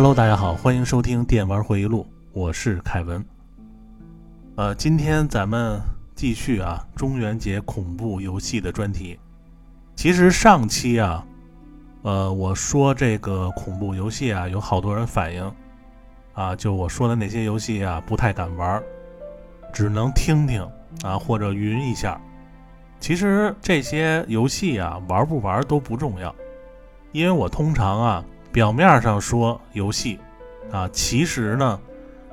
Hello，大家好，欢迎收听《电玩回忆录》，我是凯文。呃，今天咱们继续啊，中元节恐怖游戏的专题。其实上期啊，呃，我说这个恐怖游戏啊，有好多人反映啊，就我说的那些游戏啊，不太敢玩，只能听听啊，或者云一下。其实这些游戏啊，玩不玩都不重要，因为我通常啊。表面上说游戏，啊，其实呢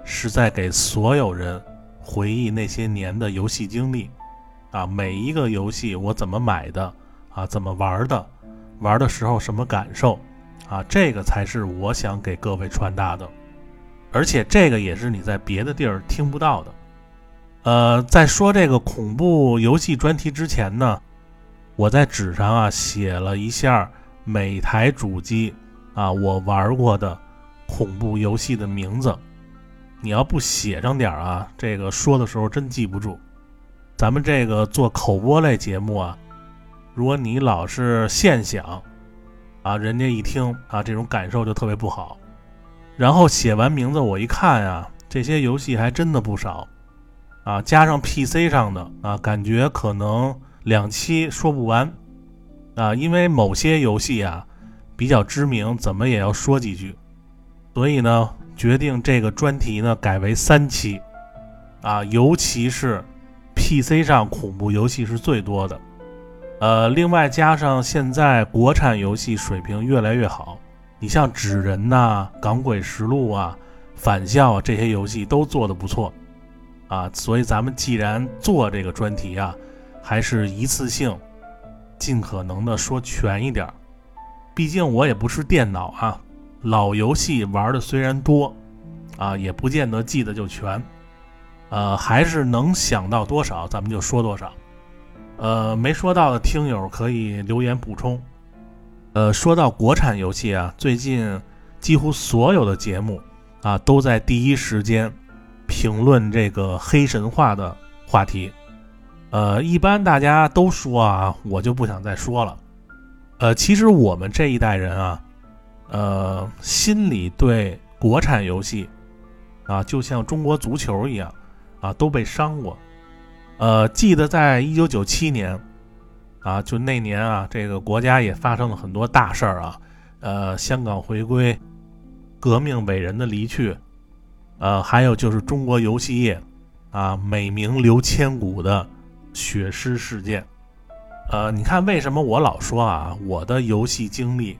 是在给所有人回忆那些年的游戏经历，啊，每一个游戏我怎么买的，啊，怎么玩的，玩的时候什么感受，啊，这个才是我想给各位传达的，而且这个也是你在别的地儿听不到的。呃，在说这个恐怖游戏专题之前呢，我在纸上啊写了一下每台主机。啊，我玩过的恐怖游戏的名字，你要不写上点啊，这个说的时候真记不住。咱们这个做口播类节目啊，如果你老是现想，啊，人家一听啊，这种感受就特别不好。然后写完名字，我一看呀，这些游戏还真的不少，啊，加上 PC 上的啊，感觉可能两期说不完，啊，因为某些游戏啊。比较知名，怎么也要说几句，所以呢，决定这个专题呢改为三期，啊，尤其是 PC 上恐怖游戏是最多的，呃，另外加上现在国产游戏水平越来越好，你像纸人呐、港鬼实录啊、返校啊这些游戏都做得不错，啊，所以咱们既然做这个专题啊，还是一次性，尽可能的说全一点。毕竟我也不是电脑啊，老游戏玩的虽然多，啊，也不见得记得就全，呃，还是能想到多少咱们就说多少，呃，没说到的听友可以留言补充。呃，说到国产游戏啊，最近几乎所有的节目啊都在第一时间评论这个黑神话的话题，呃，一般大家都说啊，我就不想再说了。呃，其实我们这一代人啊，呃，心里对国产游戏啊，就像中国足球一样啊，都被伤过。呃，记得在一九九七年啊，就那年啊，这个国家也发生了很多大事儿啊，呃，香港回归、革命伟人的离去，呃，还有就是中国游戏业啊，美名留千古的血尸事件。呃，你看，为什么我老说啊，我的游戏经历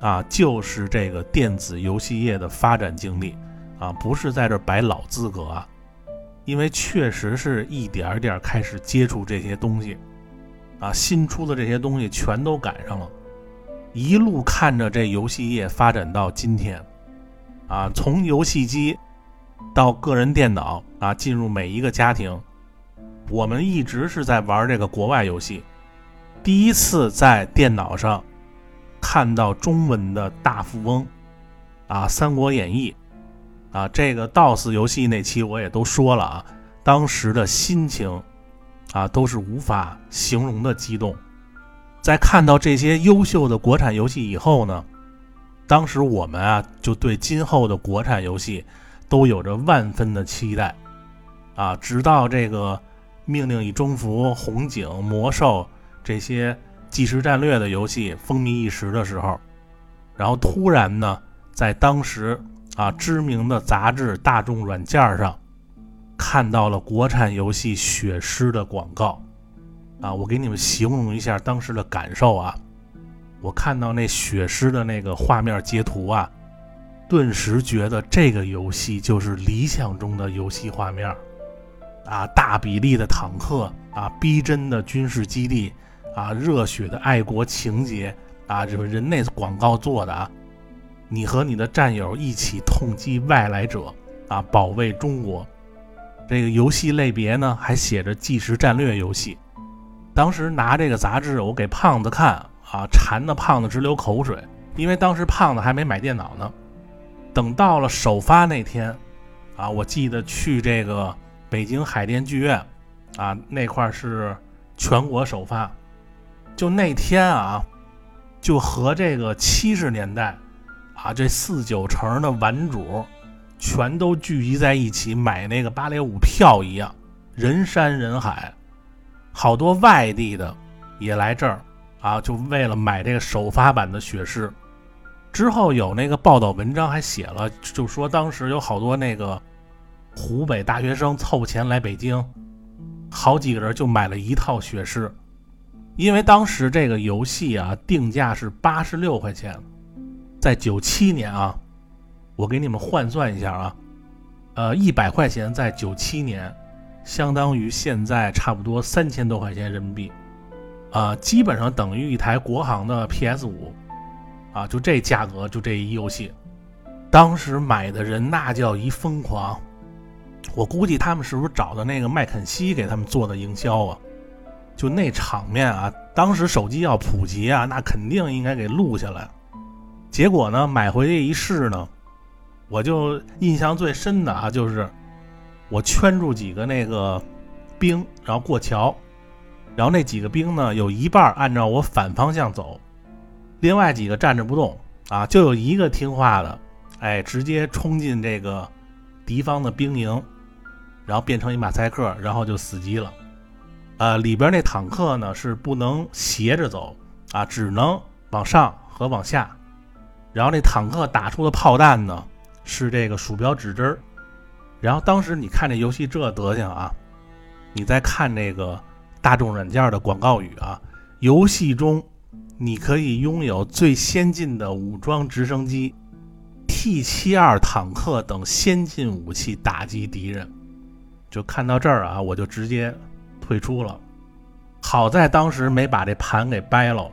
啊，就是这个电子游戏业的发展经历啊，不是在这摆老资格啊，因为确实是一点儿点儿开始接触这些东西啊，新出的这些东西全都赶上了，一路看着这游戏业发展到今天啊，从游戏机到个人电脑啊，进入每一个家庭，我们一直是在玩这个国外游戏。第一次在电脑上看到中文的大富翁啊，《三国演义》啊，这个 DOS 游戏那期我也都说了啊，当时的心情啊都是无法形容的激动。在看到这些优秀的国产游戏以后呢，当时我们啊就对今后的国产游戏都有着万分的期待啊，直到这个《命令与征服》《红警》《魔兽》。这些即时战略的游戏风靡一时的时候，然后突然呢，在当时啊知名的杂志《大众软件》上看到了国产游戏《血尸》的广告，啊，我给你们形容一下当时的感受啊，我看到那血尸的那个画面截图啊，顿时觉得这个游戏就是理想中的游戏画面，啊，大比例的坦克啊，逼真的军事基地。啊，热血的爱国情节啊，就是人那广告做的啊。你和你的战友一起痛击外来者啊，保卫中国。这个游戏类别呢，还写着即时战略游戏。当时拿这个杂志，我给胖子看啊，馋的胖子直流口水，因为当时胖子还没买电脑呢。等到了首发那天啊，我记得去这个北京海淀剧院啊，那块是全国首发。就那天啊，就和这个七十年代啊，这四九城的玩主全都聚集在一起买那个芭蕾舞票一样，人山人海，好多外地的也来这儿啊，就为了买这个首发版的雪狮。之后有那个报道文章还写了，就说当时有好多那个湖北大学生凑钱来北京，好几个人就买了一套雪狮，因为当时这个游戏啊定价是八十六块钱。在九七年啊，我给你们换算一下啊，呃，一百块钱在九七年，相当于现在差不多三千多块钱人民币，啊，基本上等于一台国行的 PS 五，啊，就这价格，就这一游戏，当时买的人那叫一疯狂，我估计他们是不是找的那个麦肯锡给他们做的营销啊？就那场面啊，当时手机要普及啊，那肯定应该给录下来。结果呢，买回去一试呢，我就印象最深的啊，就是我圈住几个那个兵，然后过桥，然后那几个兵呢，有一半按照我反方向走，另外几个站着不动啊，就有一个听话的，哎，直接冲进这个敌方的兵营，然后变成一马赛克，然后就死机了。呃，里边那坦克呢是不能斜着走啊，只能往上和往下。然后那坦克打出的炮弹呢，是这个鼠标指针儿。然后当时你看这游戏这德行啊，你再看那个大众软件的广告语啊，游戏中你可以拥有最先进的武装直升机、T 七二坦克等先进武器打击敌人。就看到这儿啊，我就直接退出了。好在当时没把这盘给掰了。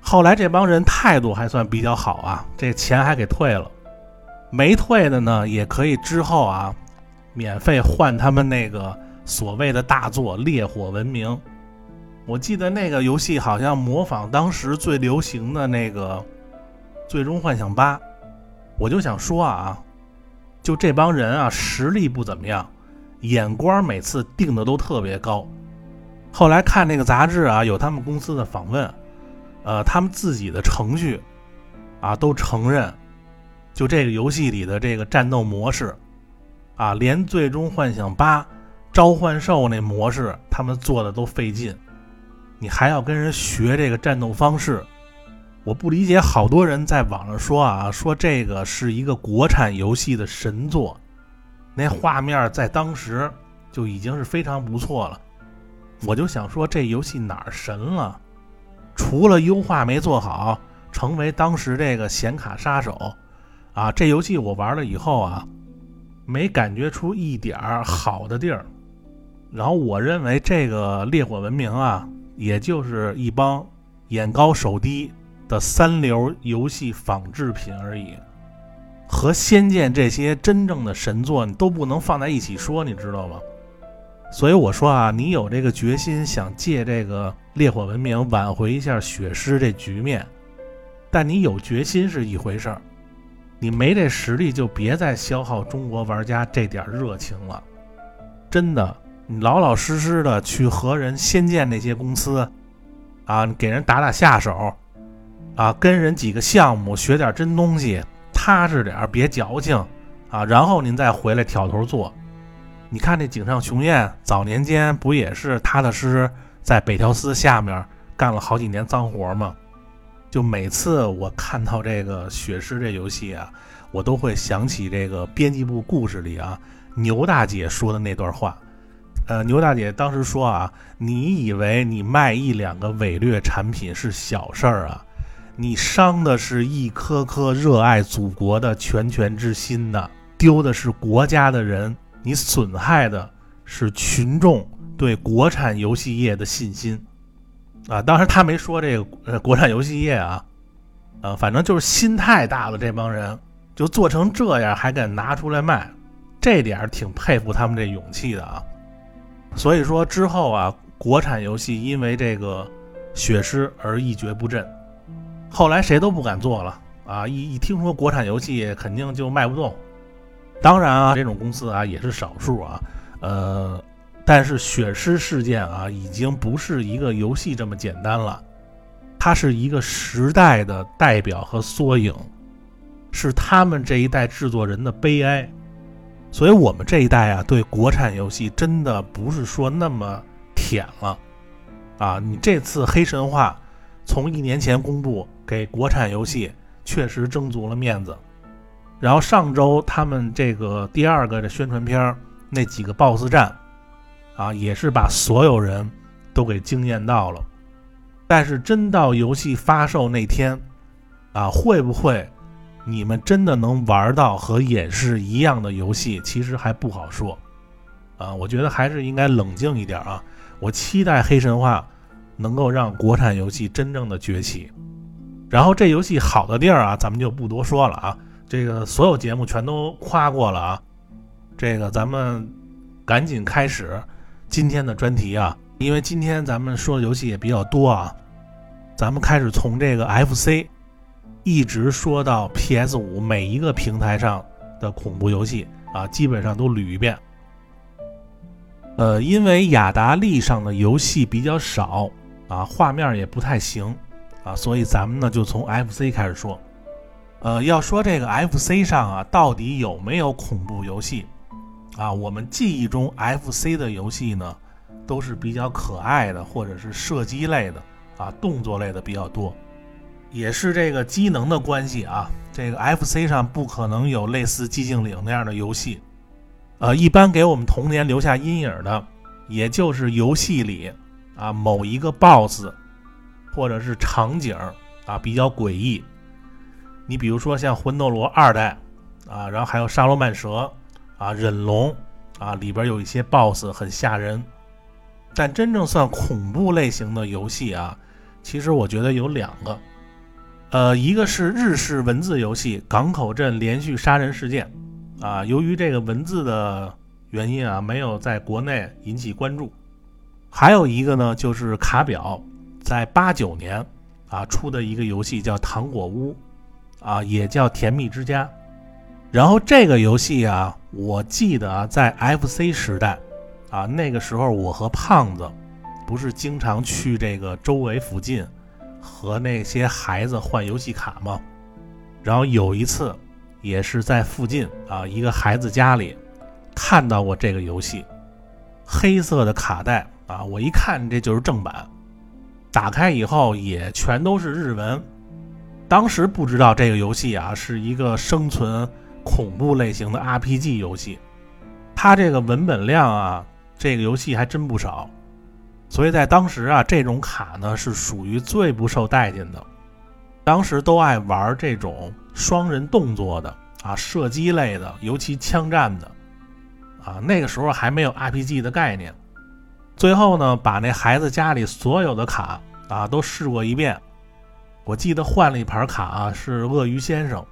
后来这帮人态度还算比较好啊，这钱还给退了，没退的呢也可以之后啊，免费换他们那个所谓的大作《烈火文明》。我记得那个游戏好像模仿当时最流行的那个《最终幻想八》，我就想说啊，就这帮人啊实力不怎么样，眼光每次定的都特别高。后来看那个杂志啊，有他们公司的访问。呃，他们自己的程序啊，都承认，就这个游戏里的这个战斗模式啊，连《最终幻想八》召唤兽那模式，他们做的都费劲，你还要跟人学这个战斗方式，我不理解。好多人在网上说啊，说这个是一个国产游戏的神作，那画面在当时就已经是非常不错了。我就想说，这游戏哪儿神了？除了优化没做好，成为当时这个显卡杀手，啊，这游戏我玩了以后啊，没感觉出一点儿好的地儿。然后我认为这个烈火文明啊，也就是一帮眼高手低的三流游戏仿制品而已，和仙剑这些真正的神作你都不能放在一起说，你知道吗？所以我说啊，你有这个决心想借这个烈火文明挽回一下血狮这局面，但你有决心是一回事儿，你没这实力就别再消耗中国玩家这点热情了。真的，你老老实实的去和人仙剑那些公司，啊，你给人打打下手，啊，跟人几个项目学点真东西，踏实点儿，别矫情，啊，然后您再回来挑头做。你看那井上雄彦早年间不也是踏踏实实在北条司下面干了好几年脏活吗？就每次我看到这个血狮这游戏啊，我都会想起这个编辑部故事里啊牛大姐说的那段话。呃，牛大姐当时说啊，你以为你卖一两个伪劣产品是小事儿啊？你伤的是一颗颗热爱祖国的拳拳之心呐，丢的是国家的人。你损害的是群众对国产游戏业的信心，啊，当然他没说这个呃国产游戏业啊，呃，反正就是心太大了，这帮人就做成这样还敢拿出来卖，这点挺佩服他们这勇气的啊。所以说之后啊，国产游戏因为这个血尸而一蹶不振，后来谁都不敢做了啊，一一听说国产游戏肯定就卖不动。当然啊，这种公司啊也是少数啊，呃，但是血狮事件啊已经不是一个游戏这么简单了，它是一个时代的代表和缩影。是他们这一代制作人的悲哀。所以，我们这一代啊，对国产游戏真的不是说那么舔了啊！你这次《黑神话》从一年前公布，给国产游戏确实争足了面子。然后上周他们这个第二个的宣传片那几个 BOSS 战啊，也是把所有人都给惊艳到了。但是真到游戏发售那天啊，会不会？你们真的能玩到和演示一样的游戏，其实还不好说，啊，我觉得还是应该冷静一点啊。我期待黑神话能够让国产游戏真正的崛起。然后这游戏好的地儿啊，咱们就不多说了啊，这个所有节目全都夸过了啊。这个咱们赶紧开始今天的专题啊，因为今天咱们说的游戏也比较多啊，咱们开始从这个 FC。一直说到 PS 五每一个平台上的恐怖游戏啊，基本上都捋一遍。呃，因为雅达利上的游戏比较少啊，画面也不太行啊，所以咱们呢就从 FC 开始说。呃，要说这个 FC 上啊，到底有没有恐怖游戏啊？我们记忆中 FC 的游戏呢，都是比较可爱的，或者是射击类的啊，动作类的比较多。也是这个机能的关系啊，这个 FC 上不可能有类似寂静岭那样的游戏，呃，一般给我们童年留下阴影的，也就是游戏里啊某一个 BOSS 或者是场景啊比较诡异。你比如说像魂斗罗二代啊，然后还有沙罗曼蛇啊、忍龙啊，里边有一些 BOSS 很吓人。但真正算恐怖类型的游戏啊，其实我觉得有两个。呃，一个是日式文字游戏《港口镇连续杀人事件》，啊，由于这个文字的原因啊，没有在国内引起关注。还有一个呢，就是卡表在八九年啊出的一个游戏叫《糖果屋》，啊，也叫《甜蜜之家》。然后这个游戏啊，我记得，在 FC 时代啊，那个时候我和胖子不是经常去这个周围附近。和那些孩子换游戏卡嘛，然后有一次也是在附近啊一个孩子家里看到过这个游戏，黑色的卡带啊，我一看这就是正版，打开以后也全都是日文，当时不知道这个游戏啊是一个生存恐怖类型的 RPG 游戏，它这个文本量啊，这个游戏还真不少。所以在当时啊，这种卡呢是属于最不受待见的。当时都爱玩这种双人动作的啊，射击类的，尤其枪战的啊。那个时候还没有 RPG 的概念。最后呢，把那孩子家里所有的卡啊都试过一遍。我记得换了一盘卡啊，是鳄鱼先生。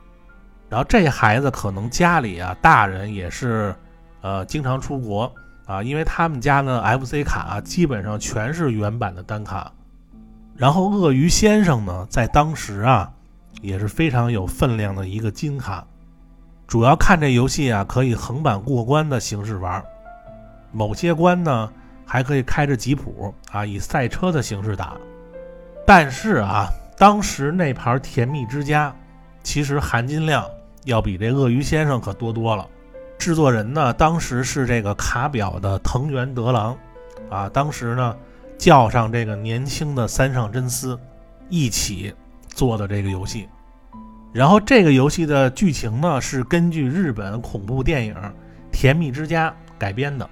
然后这孩子可能家里啊，大人也是呃经常出国。啊，因为他们家呢，FC 卡啊基本上全是原版的单卡。然后鳄鱼先生呢，在当时啊，也是非常有分量的一个金卡。主要看这游戏啊，可以横版过关的形式玩，某些关呢还可以开着吉普啊，以赛车的形式打。但是啊，当时那盘甜蜜之家，其实含金量要比这鳄鱼先生可多多了。制作人呢，当时是这个卡表的藤原德郎，啊，当时呢叫上这个年轻的三上真司一起做的这个游戏，然后这个游戏的剧情呢是根据日本恐怖电影《甜蜜之家》改编的，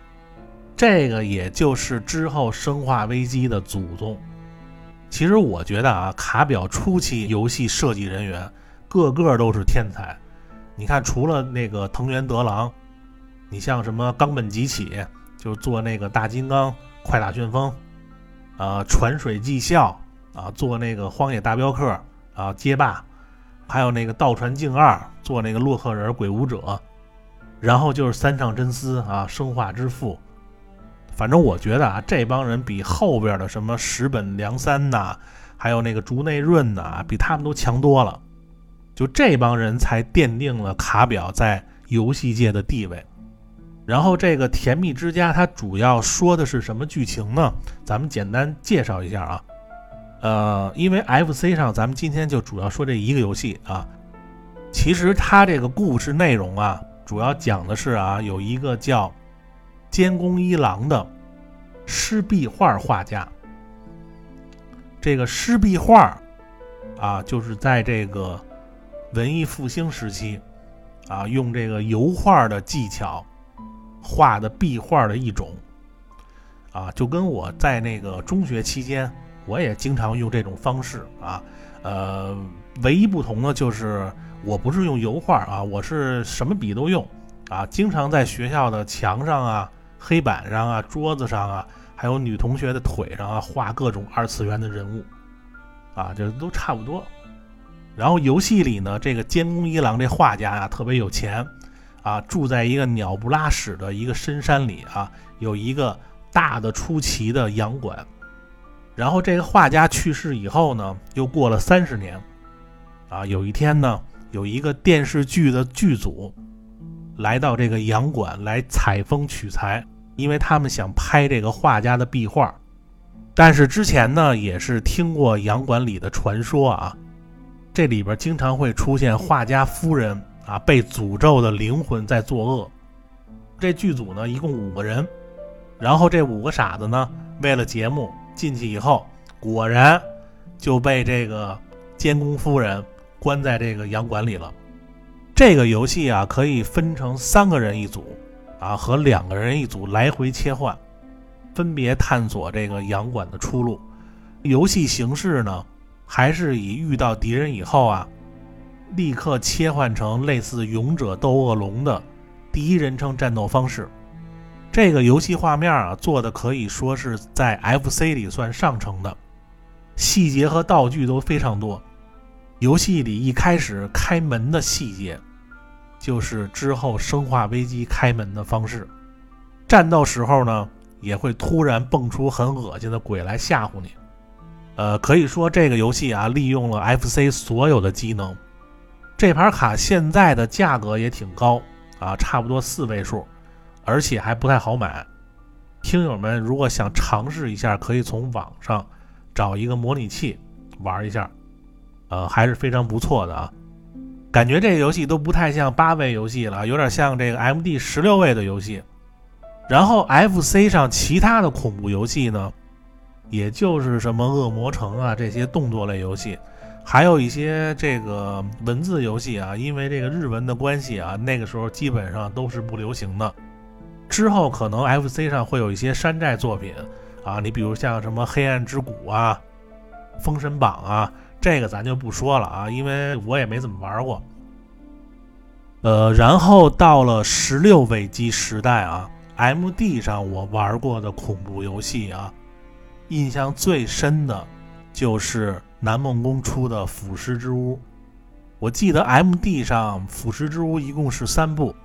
这个也就是之后《生化危机》的祖宗。其实我觉得啊，卡表初期游戏设计人员个个都是天才。你看，除了那个藤原德郎，你像什么冈本吉起，就是做那个大金刚、快打旋风，啊，船水技校啊，做那个荒野大镖客啊，街霸，还有那个道传镜二做那个洛克人鬼武者，然后就是三上真司啊，生化之父。反正我觉得啊，这帮人比后边的什么石本良三呐，还有那个竹内润呐，比他们都强多了。就这帮人才奠定了卡表在游戏界的地位。然后这个《甜蜜之家》它主要说的是什么剧情呢？咱们简单介绍一下啊。呃，因为 FC 上咱们今天就主要说这一个游戏啊。其实它这个故事内容啊，主要讲的是啊，有一个叫监工一郎的湿壁画画家。这个湿壁画啊，就是在这个文艺复兴时期啊，用这个油画的技巧画的壁画的一种啊，就跟我在那个中学期间，我也经常用这种方式啊，呃，唯一不同的就是我不是用油画啊，我是什么笔都用啊，经常在学校的墙上啊、黑板上啊、桌子上啊。还有女同学的腿上啊，画各种二次元的人物，啊，这都差不多。然后游戏里呢，这个监工一郎这画家啊，特别有钱，啊，住在一个鸟不拉屎的一个深山里啊，有一个大的出奇的洋馆。然后这个画家去世以后呢，又过了三十年，啊，有一天呢，有一个电视剧的剧组来到这个洋馆来采风取材。因为他们想拍这个画家的壁画，但是之前呢也是听过洋馆里的传说啊，这里边经常会出现画家夫人啊被诅咒的灵魂在作恶。这剧组呢一共五个人，然后这五个傻子呢为了节目进去以后，果然就被这个监工夫人关在这个洋馆里了。这个游戏啊可以分成三个人一组。啊，和两个人一组来回切换，分别探索这个洋馆的出路。游戏形式呢，还是以遇到敌人以后啊，立刻切换成类似勇者斗恶龙的第一人称战斗方式。这个游戏画面啊，做的可以说是在 FC 里算上乘的，细节和道具都非常多。游戏里一开始开门的细节。就是之后生化危机开门的方式，战斗时候呢也会突然蹦出很恶心的鬼来吓唬你。呃，可以说这个游戏啊利用了 FC 所有的机能。这盘卡现在的价格也挺高啊，差不多四位数，而且还不太好买。听友们如果想尝试一下，可以从网上找一个模拟器玩一下，呃，还是非常不错的啊。感觉这个游戏都不太像八位游戏了，有点像这个 M D 十六位的游戏。然后 F C 上其他的恐怖游戏呢，也就是什么恶魔城啊这些动作类游戏，还有一些这个文字游戏啊，因为这个日文的关系啊，那个时候基本上都是不流行的。之后可能 F C 上会有一些山寨作品啊，你比如像什么黑暗之谷啊、封神榜啊。这个咱就不说了啊，因为我也没怎么玩过。呃，然后到了十六位机时代啊，M D 上我玩过的恐怖游戏啊，印象最深的就是南梦宫出的《腐尸之屋》。我记得 M D 上《腐尸之屋》一共是三部。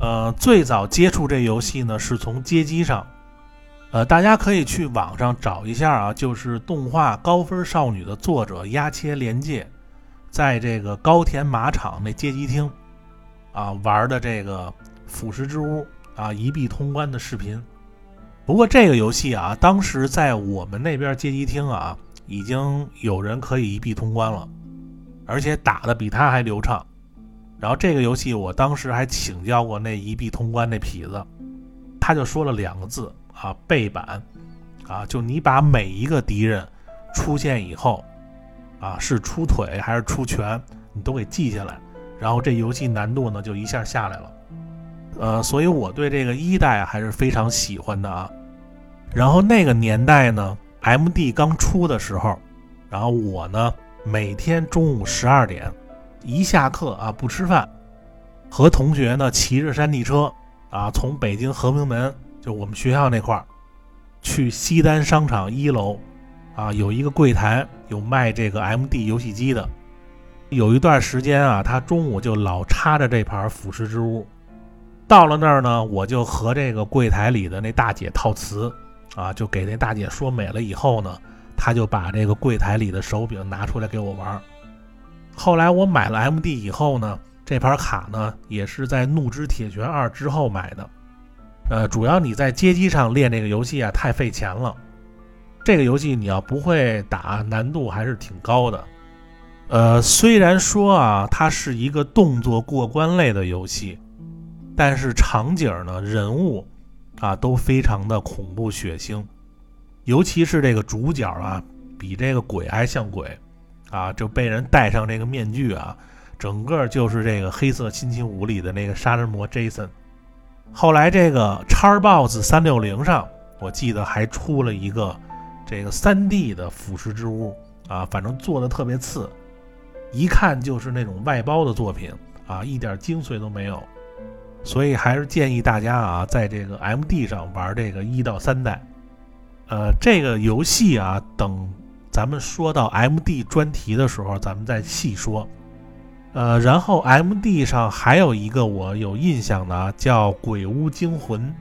呃，最早接触这游戏呢，是从街机上。呃，大家可以去网上找一下啊，就是动画《高分少女》的作者鸭切连介，在这个高田马场那街机厅啊玩的这个《腐蚀之屋》啊一币通关的视频。不过这个游戏啊，当时在我们那边街机厅啊，已经有人可以一币通关了，而且打的比他还流畅。然后这个游戏我当时还请教过那一币通关那痞子，他就说了两个字。啊，背板，啊，就你把每一个敌人出现以后，啊，是出腿还是出拳，你都给记下来，然后这游戏难度呢就一下下来了。呃，所以我对这个一代还是非常喜欢的啊。然后那个年代呢，MD 刚出的时候，然后我呢每天中午十二点一下课啊不吃饭，和同学呢骑着山地车啊从北京和平门。就我们学校那块儿，去西单商场一楼，啊，有一个柜台有卖这个 MD 游戏机的。有一段时间啊，他中午就老插着这盘《腐蚀之屋》。到了那儿呢，我就和这个柜台里的那大姐套词，啊，就给那大姐说美了以后呢，他就把这个柜台里的手柄拿出来给我玩。后来我买了 MD 以后呢，这盘卡呢也是在《怒之铁拳二》之后买的。呃，主要你在街机上练这个游戏啊，太费钱了。这个游戏你要不会打，难度还是挺高的。呃，虽然说啊，它是一个动作过关类的游戏，但是场景呢、人物啊都非常的恐怖血腥，尤其是这个主角啊，比这个鬼还像鬼啊，就被人戴上这个面具啊，整个就是这个《黑色星期五》里的那个杀人魔 Jason。后来这个 Xbox 三六零上，我记得还出了一个这个三 D 的腐蚀之屋啊，反正做的特别次。一看就是那种外包的作品啊，一点精髓都没有，所以还是建议大家啊，在这个 MD 上玩这个一到三代。呃，这个游戏啊，等咱们说到 MD 专题的时候，咱们再细说。呃，然后 MD 上还有一个我有印象的，叫《鬼屋惊魂》，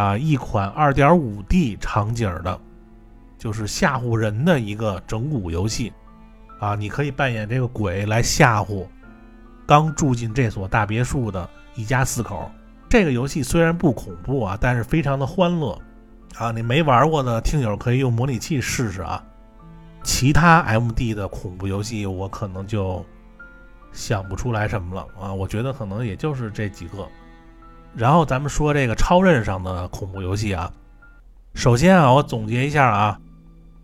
啊，一款 2.5D 场景的，就是吓唬人的一个整蛊游戏。啊，你可以扮演这个鬼来吓唬刚住进这所大别墅的一家四口。这个游戏虽然不恐怖啊，但是非常的欢乐啊。你没玩过的听友可以用模拟器试试啊。其他 MD 的恐怖游戏我可能就想不出来什么了啊。我觉得可能也就是这几个。然后咱们说这个超任上的恐怖游戏啊。首先啊，我总结一下啊。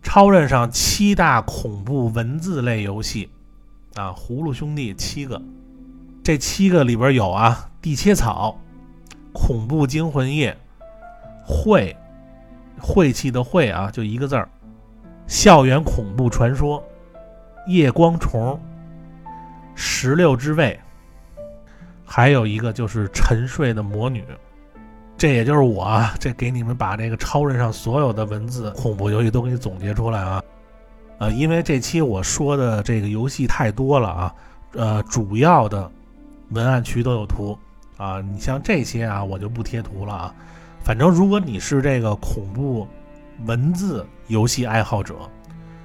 超任上七大恐怖文字类游戏，啊，葫芦兄弟七个，这七个里边有啊，地切草、恐怖惊魂夜、晦晦气的晦啊，就一个字儿，校园恐怖传说、夜光虫、石榴之位，还有一个就是沉睡的魔女。这也就是我啊，这给你们把这个超人上所有的文字恐怖游戏都给你总结出来啊，呃，因为这期我说的这个游戏太多了啊，呃，主要的文案区都有图啊，你像这些啊，我就不贴图了啊。反正如果你是这个恐怖文字游戏爱好者，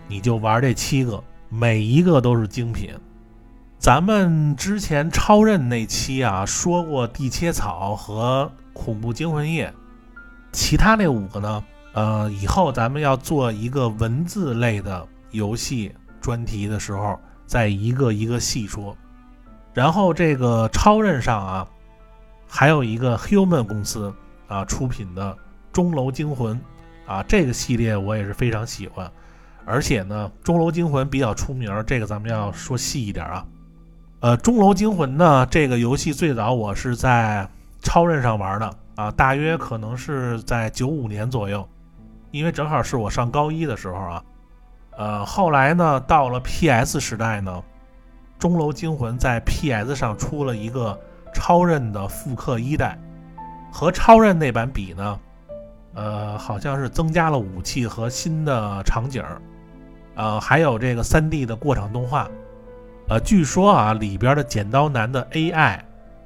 你就玩这七个，每一个都是精品。咱们之前超任那期啊说过地切草和。恐怖惊魂夜，其他那五个呢？呃，以后咱们要做一个文字类的游戏专题的时候，再一个一个细说。然后这个超任上啊，还有一个 Human 公司啊出品的《钟楼惊魂》啊，这个系列我也是非常喜欢。而且呢，《钟楼惊魂》比较出名，这个咱们要说细一点啊。呃，《钟楼惊魂》呢，这个游戏最早我是在。超任上玩的啊，大约可能是在九五年左右，因为正好是我上高一的时候啊。呃，后来呢，到了 PS 时代呢，《钟楼惊魂》在 PS 上出了一个超任的复刻一代，和超任那版比呢，呃，好像是增加了武器和新的场景，呃，还有这个 3D 的过场动画，呃，据说啊，里边的剪刀男的 AI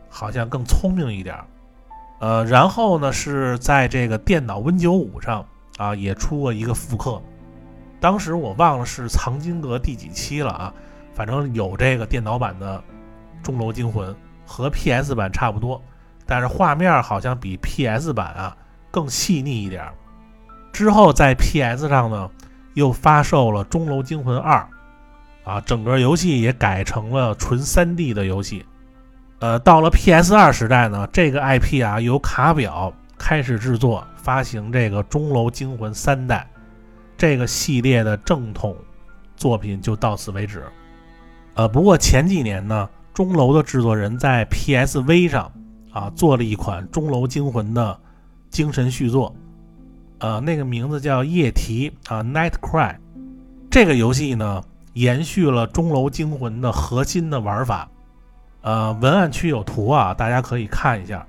好像更聪明一点。呃，然后呢，是在这个电脑 Win95 上啊，也出过一个复刻。当时我忘了是藏经阁第几期了啊，反正有这个电脑版的《钟楼惊魂》，和 PS 版差不多，但是画面好像比 PS 版啊更细腻一点。之后在 PS 上呢，又发售了《钟楼惊魂2》，啊，整个游戏也改成了纯 3D 的游戏。呃，到了 PS 二时代呢，这个 IP 啊由卡表开始制作发行这个《钟楼惊魂》三代，这个系列的正统作品就到此为止。呃，不过前几年呢，钟楼的制作人在 PSV 上啊做了一款《钟楼惊魂》的精神续作，呃，那个名字叫《夜啼》啊，《Night Cry》。这个游戏呢，延续了《钟楼惊魂》的核心的玩法。呃，文案区有图啊，大家可以看一下。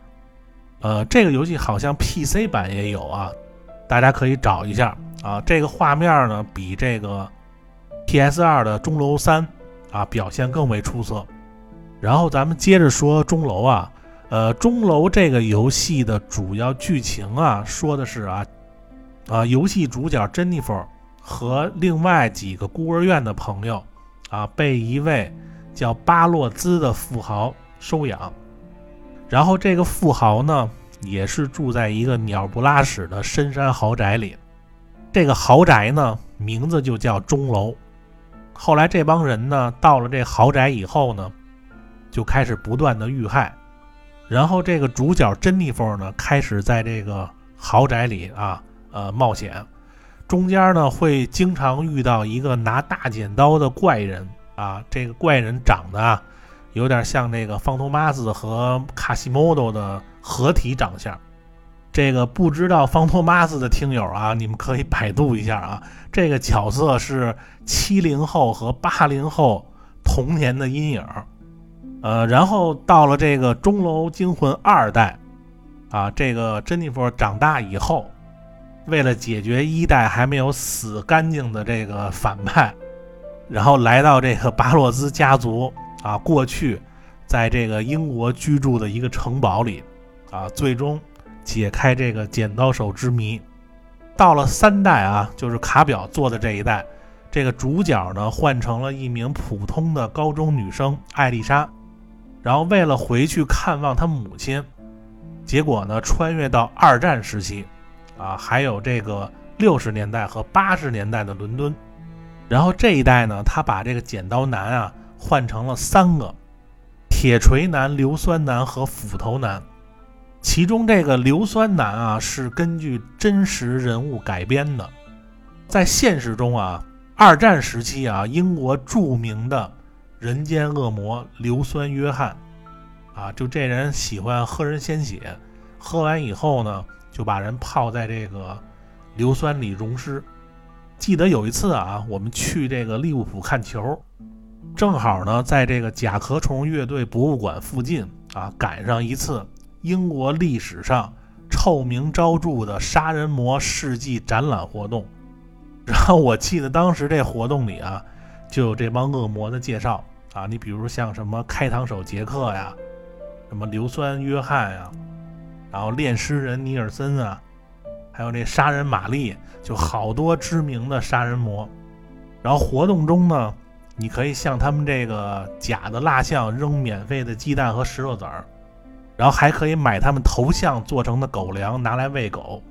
呃，这个游戏好像 PC 版也有啊，大家可以找一下啊。这个画面呢，比这个 PS2 的《钟楼三》啊表现更为出色。然后咱们接着说钟楼啊，呃，钟楼这个游戏的主要剧情啊，说的是啊，啊，游戏主角珍妮弗和另外几个孤儿院的朋友啊，被一位。叫巴洛兹的富豪收养，然后这个富豪呢，也是住在一个鸟不拉屎的深山豪宅里。这个豪宅呢，名字就叫钟楼。后来这帮人呢，到了这豪宅以后呢，就开始不断的遇害。然后这个主角珍妮佛呢，开始在这个豪宅里啊，呃，冒险。中间呢，会经常遇到一个拿大剪刀的怪人啊。这个怪人长得啊，有点像那个方托马斯和卡西莫多的合体长相。这个不知道方托马斯的听友啊，你们可以百度一下啊。这个角色是七零后和八零后童年的阴影。呃，然后到了这个钟楼惊魂二代，啊，这个珍妮佛长大以后，为了解决一代还没有死干净的这个反派，然后来到这个巴洛兹家族啊，过去在这个英国居住的一个城堡里，啊，最终解开这个剪刀手之谜。到了三代啊，就是卡表做的这一代，这个主角呢换成了一名普通的高中女生艾丽莎。然后为了回去看望他母亲，结果呢，穿越到二战时期，啊，还有这个六十年代和八十年代的伦敦。然后这一代呢，他把这个剪刀男啊换成了三个：铁锤男、硫酸男和斧头男。其中这个硫酸男啊是根据真实人物改编的，在现实中啊，二战时期啊，英国著名的。人间恶魔硫酸约翰，啊，就这人喜欢喝人鲜血，喝完以后呢，就把人泡在这个硫酸里溶尸。记得有一次啊，我们去这个利物浦看球，正好呢，在这个甲壳虫乐队博物馆附近啊，赶上一次英国历史上臭名昭著的杀人魔事迹展览活动。然后我记得当时这活动里啊，就有这帮恶魔的介绍。啊，你比如像什么开膛手杰克呀，什么硫酸约翰呀，然后炼尸人尼尔森啊，还有这杀人玛丽，就好多知名的杀人魔。然后活动中呢，你可以向他们这个假的蜡像扔免费的鸡蛋和石头子儿，然后还可以买他们头像做成的狗粮拿来喂狗。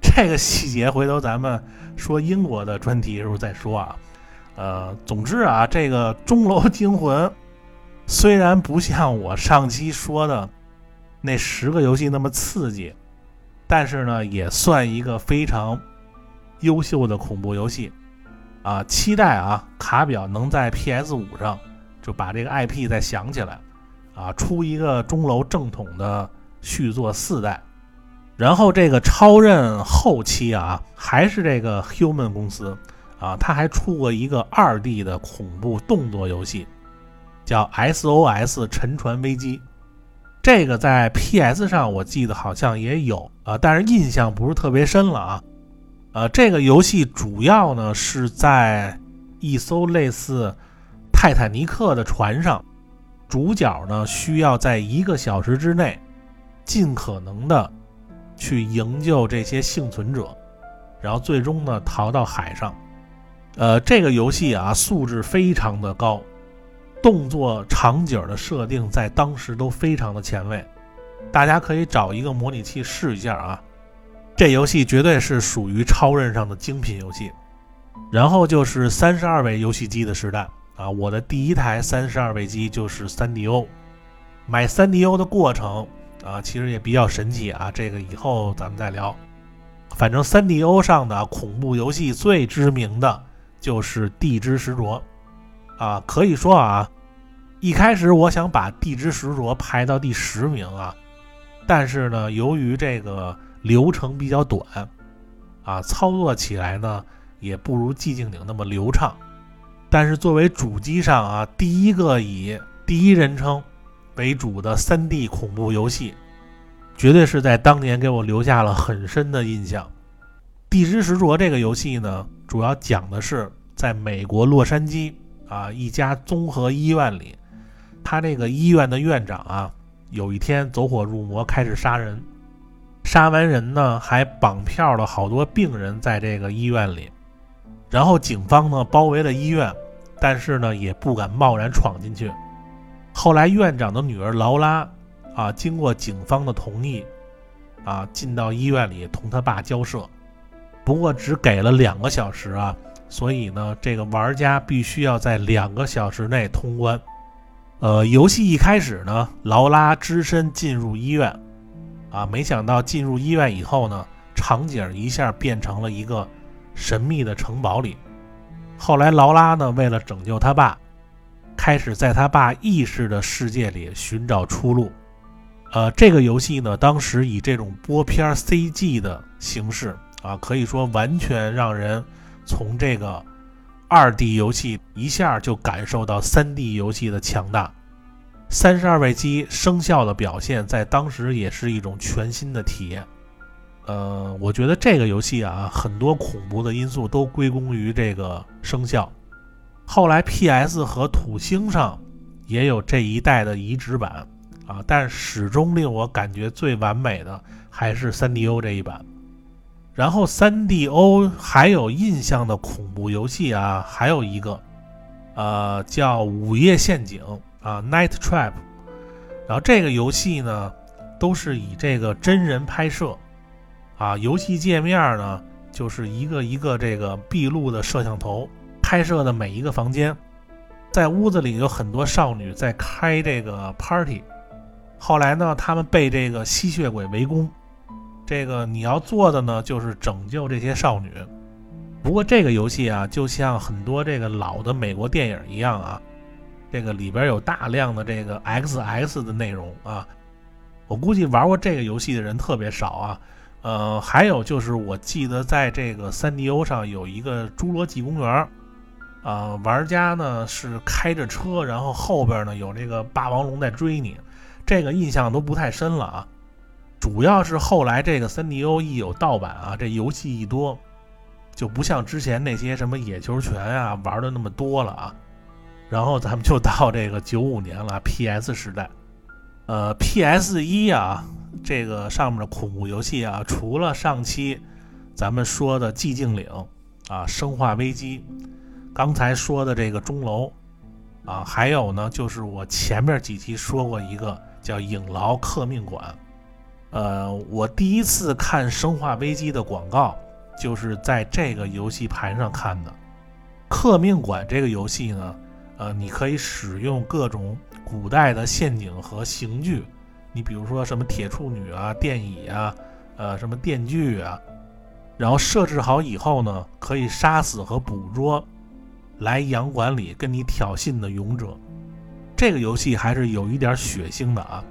这个细节回头咱们说英国的专题时候再说啊。呃，总之啊，这个《钟楼惊魂》虽然不像我上期说的那十个游戏那么刺激，但是呢，也算一个非常优秀的恐怖游戏啊！期待啊，卡表能在 PS 五上就把这个 IP 再想起来啊，出一个钟楼正统的续作四代，然后这个超任后期啊，还是这个 Human 公司。啊，他还出过一个二 D 的恐怖动作游戏，叫 SOS 沉船危机。这个在 PS 上我记得好像也有啊，但是印象不是特别深了啊。呃，这个游戏主要呢是在一艘类似泰坦尼克的船上，主角呢需要在一个小时之内尽可能的去营救这些幸存者，然后最终呢逃到海上。呃，这个游戏啊，素质非常的高，动作场景的设定在当时都非常的前卫，大家可以找一个模拟器试一下啊。这游戏绝对是属于超任上的精品游戏。然后就是三十二位游戏机的时代啊，我的第一台三十二位机就是 3DO。买 3DO 的过程啊，其实也比较神奇啊，这个以后咱们再聊。反正 3DO 上的恐怖游戏最知名的。就是《地之实着》，啊，可以说啊，一开始我想把《地之实着》排到第十名啊，但是呢，由于这个流程比较短，啊，操作起来呢也不如《寂静岭》那么流畅。但是作为主机上啊第一个以第一人称为主的 3D 恐怖游戏，绝对是在当年给我留下了很深的印象。《地之实着》这个游戏呢。主要讲的是在美国洛杉矶啊一家综合医院里，他这个医院的院长啊，有一天走火入魔，开始杀人，杀完人呢还绑票了好多病人在这个医院里，然后警方呢包围了医院，但是呢也不敢贸然闯进去。后来院长的女儿劳拉啊，经过警方的同意啊，进到医院里同他爸交涉。不过只给了两个小时啊，所以呢，这个玩家必须要在两个小时内通关。呃，游戏一开始呢，劳拉只身进入医院，啊，没想到进入医院以后呢，场景一下变成了一个神秘的城堡里。后来劳拉呢，为了拯救他爸，开始在他爸意识的世界里寻找出路。呃，这个游戏呢，当时以这种播片 CG 的形式啊，可以说完全让人从这个二 D 游戏一下就感受到三 D 游戏的强大。三十二位机生效的表现，在当时也是一种全新的体验。呃，我觉得这个游戏啊，很多恐怖的因素都归功于这个生效。后来 PS 和土星上也有这一代的移植版。啊！但始终令我感觉最完美的还是 3DO 这一版。然后 3DO 还有印象的恐怖游戏啊，还有一个，呃，叫《午夜陷阱》啊，《Night Trap》。然后这个游戏呢，都是以这个真人拍摄，啊，游戏界面呢就是一个一个这个闭路的摄像头拍摄的每一个房间，在屋子里有很多少女在开这个 party。后来呢，他们被这个吸血鬼围攻，这个你要做的呢，就是拯救这些少女。不过这个游戏啊，就像很多这个老的美国电影一样啊，这个里边有大量的这个 XX 的内容啊。我估计玩过这个游戏的人特别少啊。呃，还有就是我记得在这个 3DO 上有一个侏罗纪公园，啊，玩家呢是开着车，然后后边呢有这个霸王龙在追你。这个印象都不太深了啊，主要是后来这个三 D O 一有盗版啊，这游戏一多，就不像之前那些什么野球拳啊玩的那么多了啊。然后咱们就到这个九五年了，PS 时代，呃，PS 一啊，这个上面的恐怖游戏啊，除了上期咱们说的寂静岭啊、生化危机，刚才说的这个钟楼啊，还有呢，就是我前面几期说过一个。叫影牢克命馆，呃，我第一次看《生化危机》的广告，就是在这个游戏盘上看的。克命馆这个游戏呢，呃，你可以使用各种古代的陷阱和刑具，你比如说什么铁处女啊、电椅啊、呃什么电锯啊，然后设置好以后呢，可以杀死和捕捉来洋馆里跟你挑衅的勇者。这个游戏还是有一点血腥的啊。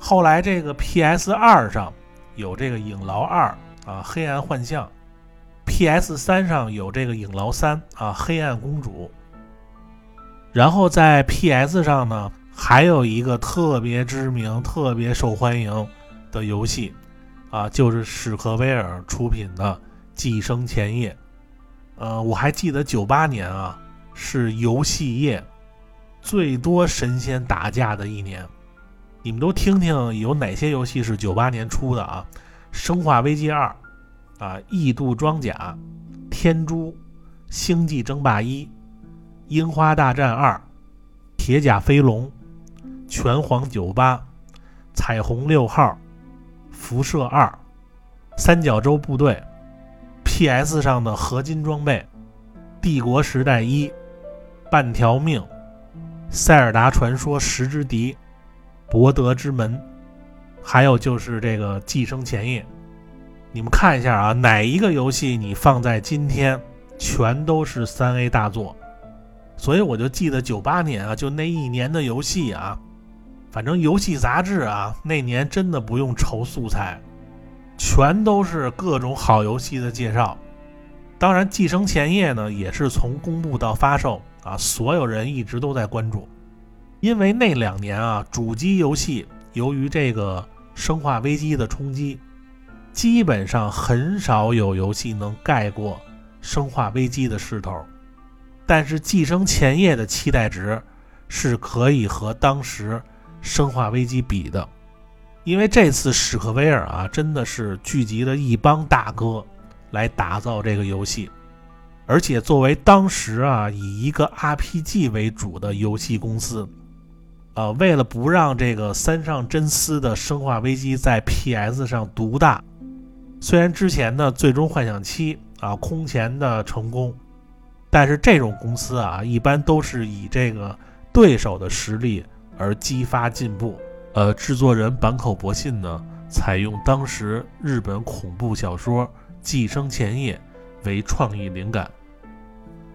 后来这个 PS 二上有这个影牢二啊，黑暗幻象；PS 三上有这个影牢三啊，黑暗公主。然后在 PS 上呢，还有一个特别知名、特别受欢迎的游戏啊，就是史克威尔出品的《寄生前夜》。呃，我还记得九八年啊，是游戏业。最多神仙打架的一年，你们都听听有哪些游戏是九八年出的啊？生化危机二，啊，异度装甲，天珠，星际争霸一，樱花大战二，铁甲飞龙，拳皇九八，彩虹六号，辐射二，三角洲部队，PS 上的合金装备，帝国时代一，半条命。塞尔达传说十之敌，博德之门，还有就是这个寄生前夜，你们看一下啊，哪一个游戏你放在今天，全都是三 A 大作。所以我就记得九八年啊，就那一年的游戏啊，反正游戏杂志啊，那年真的不用愁素材，全都是各种好游戏的介绍。当然，寄生前夜呢，也是从公布到发售。啊，所有人一直都在关注，因为那两年啊，主机游戏由于这个《生化危机》的冲击，基本上很少有游戏能盖过《生化危机》的势头。但是《寄生前夜》的期待值是可以和当时《生化危机》比的，因为这次史克威尔啊，真的是聚集了一帮大哥来打造这个游戏。而且作为当时啊以一个 RPG 为主的游戏公司，呃，为了不让这个三上真司的《生化危机》在 PS 上独大，虽然之前的《最终幻想七》啊空前的成功，但是这种公司啊，一般都是以这个对手的实力而激发进步。呃，制作人坂口博信呢，采用当时日本恐怖小说《寄生前夜》为创意灵感，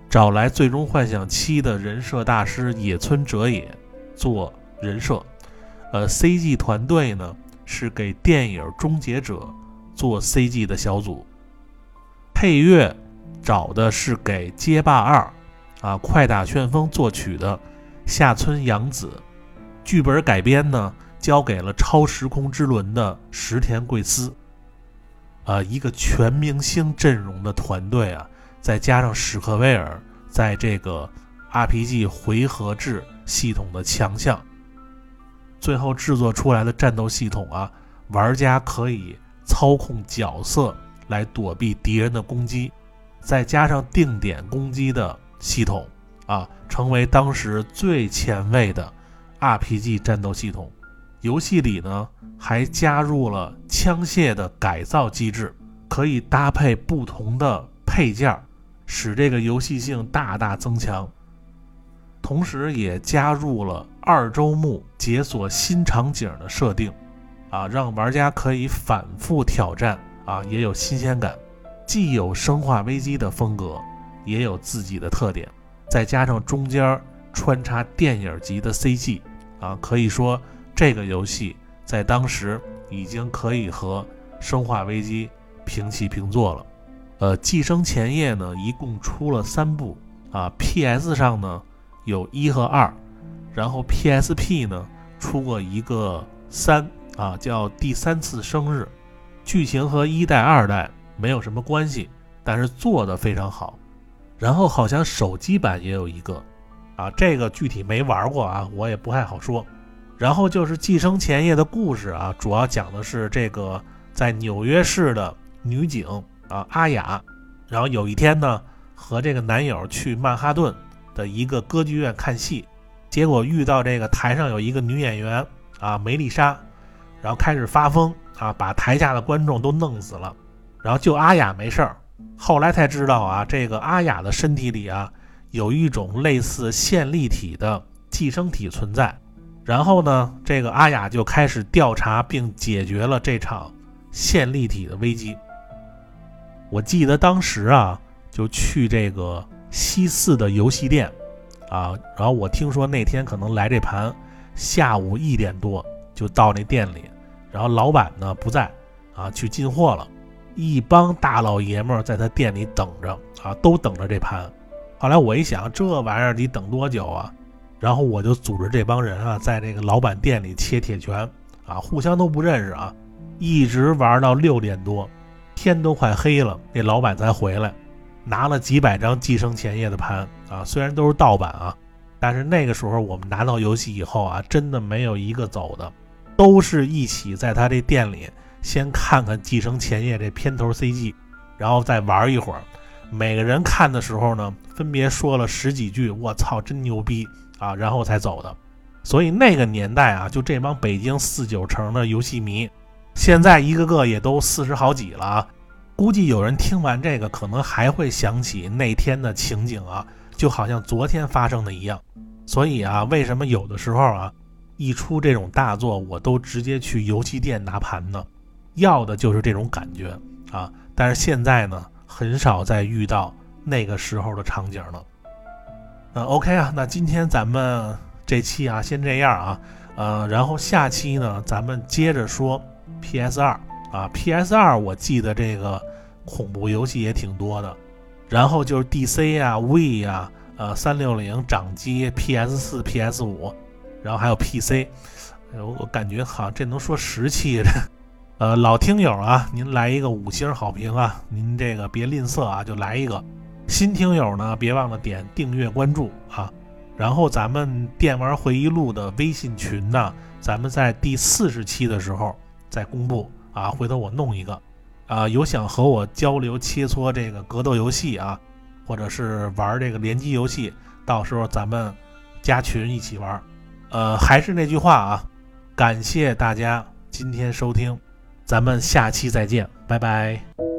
找来《最终幻想七》的人设大师野村哲也做人设。呃，CG 团队呢是给电影《终结者》做 CG 的小组，配乐找的是给《街霸二》啊快打旋风作曲的下村洋子，剧本改编呢。交给了超时空之轮的石田贵司，啊，一个全明星阵容的团队啊，再加上史克威尔在这个 RPG 回合制系统的强项，最后制作出来的战斗系统啊，玩家可以操控角色来躲避敌人的攻击，再加上定点攻击的系统啊，成为当时最前卫的 RPG 战斗系统。游戏里呢，还加入了枪械的改造机制，可以搭配不同的配件，使这个游戏性大大增强。同时，也加入了二周目解锁新场景的设定，啊，让玩家可以反复挑战，啊，也有新鲜感。既有生化危机的风格，也有自己的特点，再加上中间穿插电影级的 CG，啊，可以说。这个游戏在当时已经可以和《生化危机》平起平坐了。呃，《寄生前夜》呢，一共出了三部啊。PS 上呢有一和二，然后 PSP 呢出过一个三啊，叫《第三次生日》。剧情和一代、二代没有什么关系，但是做的非常好。然后好像手机版也有一个啊，这个具体没玩过啊，我也不太好说。然后就是《寄生前夜》的故事啊，主要讲的是这个在纽约市的女警啊阿雅，然后有一天呢和这个男友去曼哈顿的一个歌剧院看戏，结果遇到这个台上有一个女演员啊梅丽莎，然后开始发疯啊，把台下的观众都弄死了，然后就阿雅没事儿。后来才知道啊，这个阿雅的身体里啊有一种类似线粒体的寄生体存在。然后呢，这个阿雅就开始调查并解决了这场线粒体的危机。我记得当时啊，就去这个西四的游戏店啊，然后我听说那天可能来这盘，下午一点多就到那店里，然后老板呢不在啊，去进货了，一帮大老爷们在他店里等着啊，都等着这盘。后来我一想，这玩意儿得等多久啊？然后我就组织这帮人啊，在这个老板店里切铁拳啊，互相都不认识啊，一直玩到六点多，天都快黑了，那老板才回来，拿了几百张《寄生前夜》的盘啊，虽然都是盗版啊，但是那个时候我们拿到游戏以后啊，真的没有一个走的，都是一起在他这店里先看看《寄生前夜》这片头 CG，然后再玩一会儿。每个人看的时候呢，分别说了十几句“我操，真牛逼”。啊，然后才走的，所以那个年代啊，就这帮北京四九城的游戏迷，现在一个个也都四十好几了啊。估计有人听完这个，可能还会想起那天的情景啊，就好像昨天发生的一样。所以啊，为什么有的时候啊，一出这种大作，我都直接去游戏店拿盘呢？要的就是这种感觉啊。但是现在呢，很少再遇到那个时候的场景了。嗯，OK 啊，那今天咱们这期啊，先这样啊，呃，然后下期呢，咱们接着说 PS 二啊，PS 二我记得这个恐怖游戏也挺多的，然后就是 DC 啊、V 啊、呃、三六零掌机、PS 四、PS 五，然后还有 PC，我我感觉好像这能说十期这，呃，老听友啊，您来一个五星好评啊，您这个别吝啬啊，就来一个。新听友呢，别忘了点订阅关注啊！然后咱们电玩回忆录的微信群呢，咱们在第四十期的时候再公布啊。回头我弄一个啊，有想和我交流切磋这个格斗游戏啊，或者是玩这个联机游戏，到时候咱们加群一起玩。呃，还是那句话啊，感谢大家今天收听，咱们下期再见，拜拜。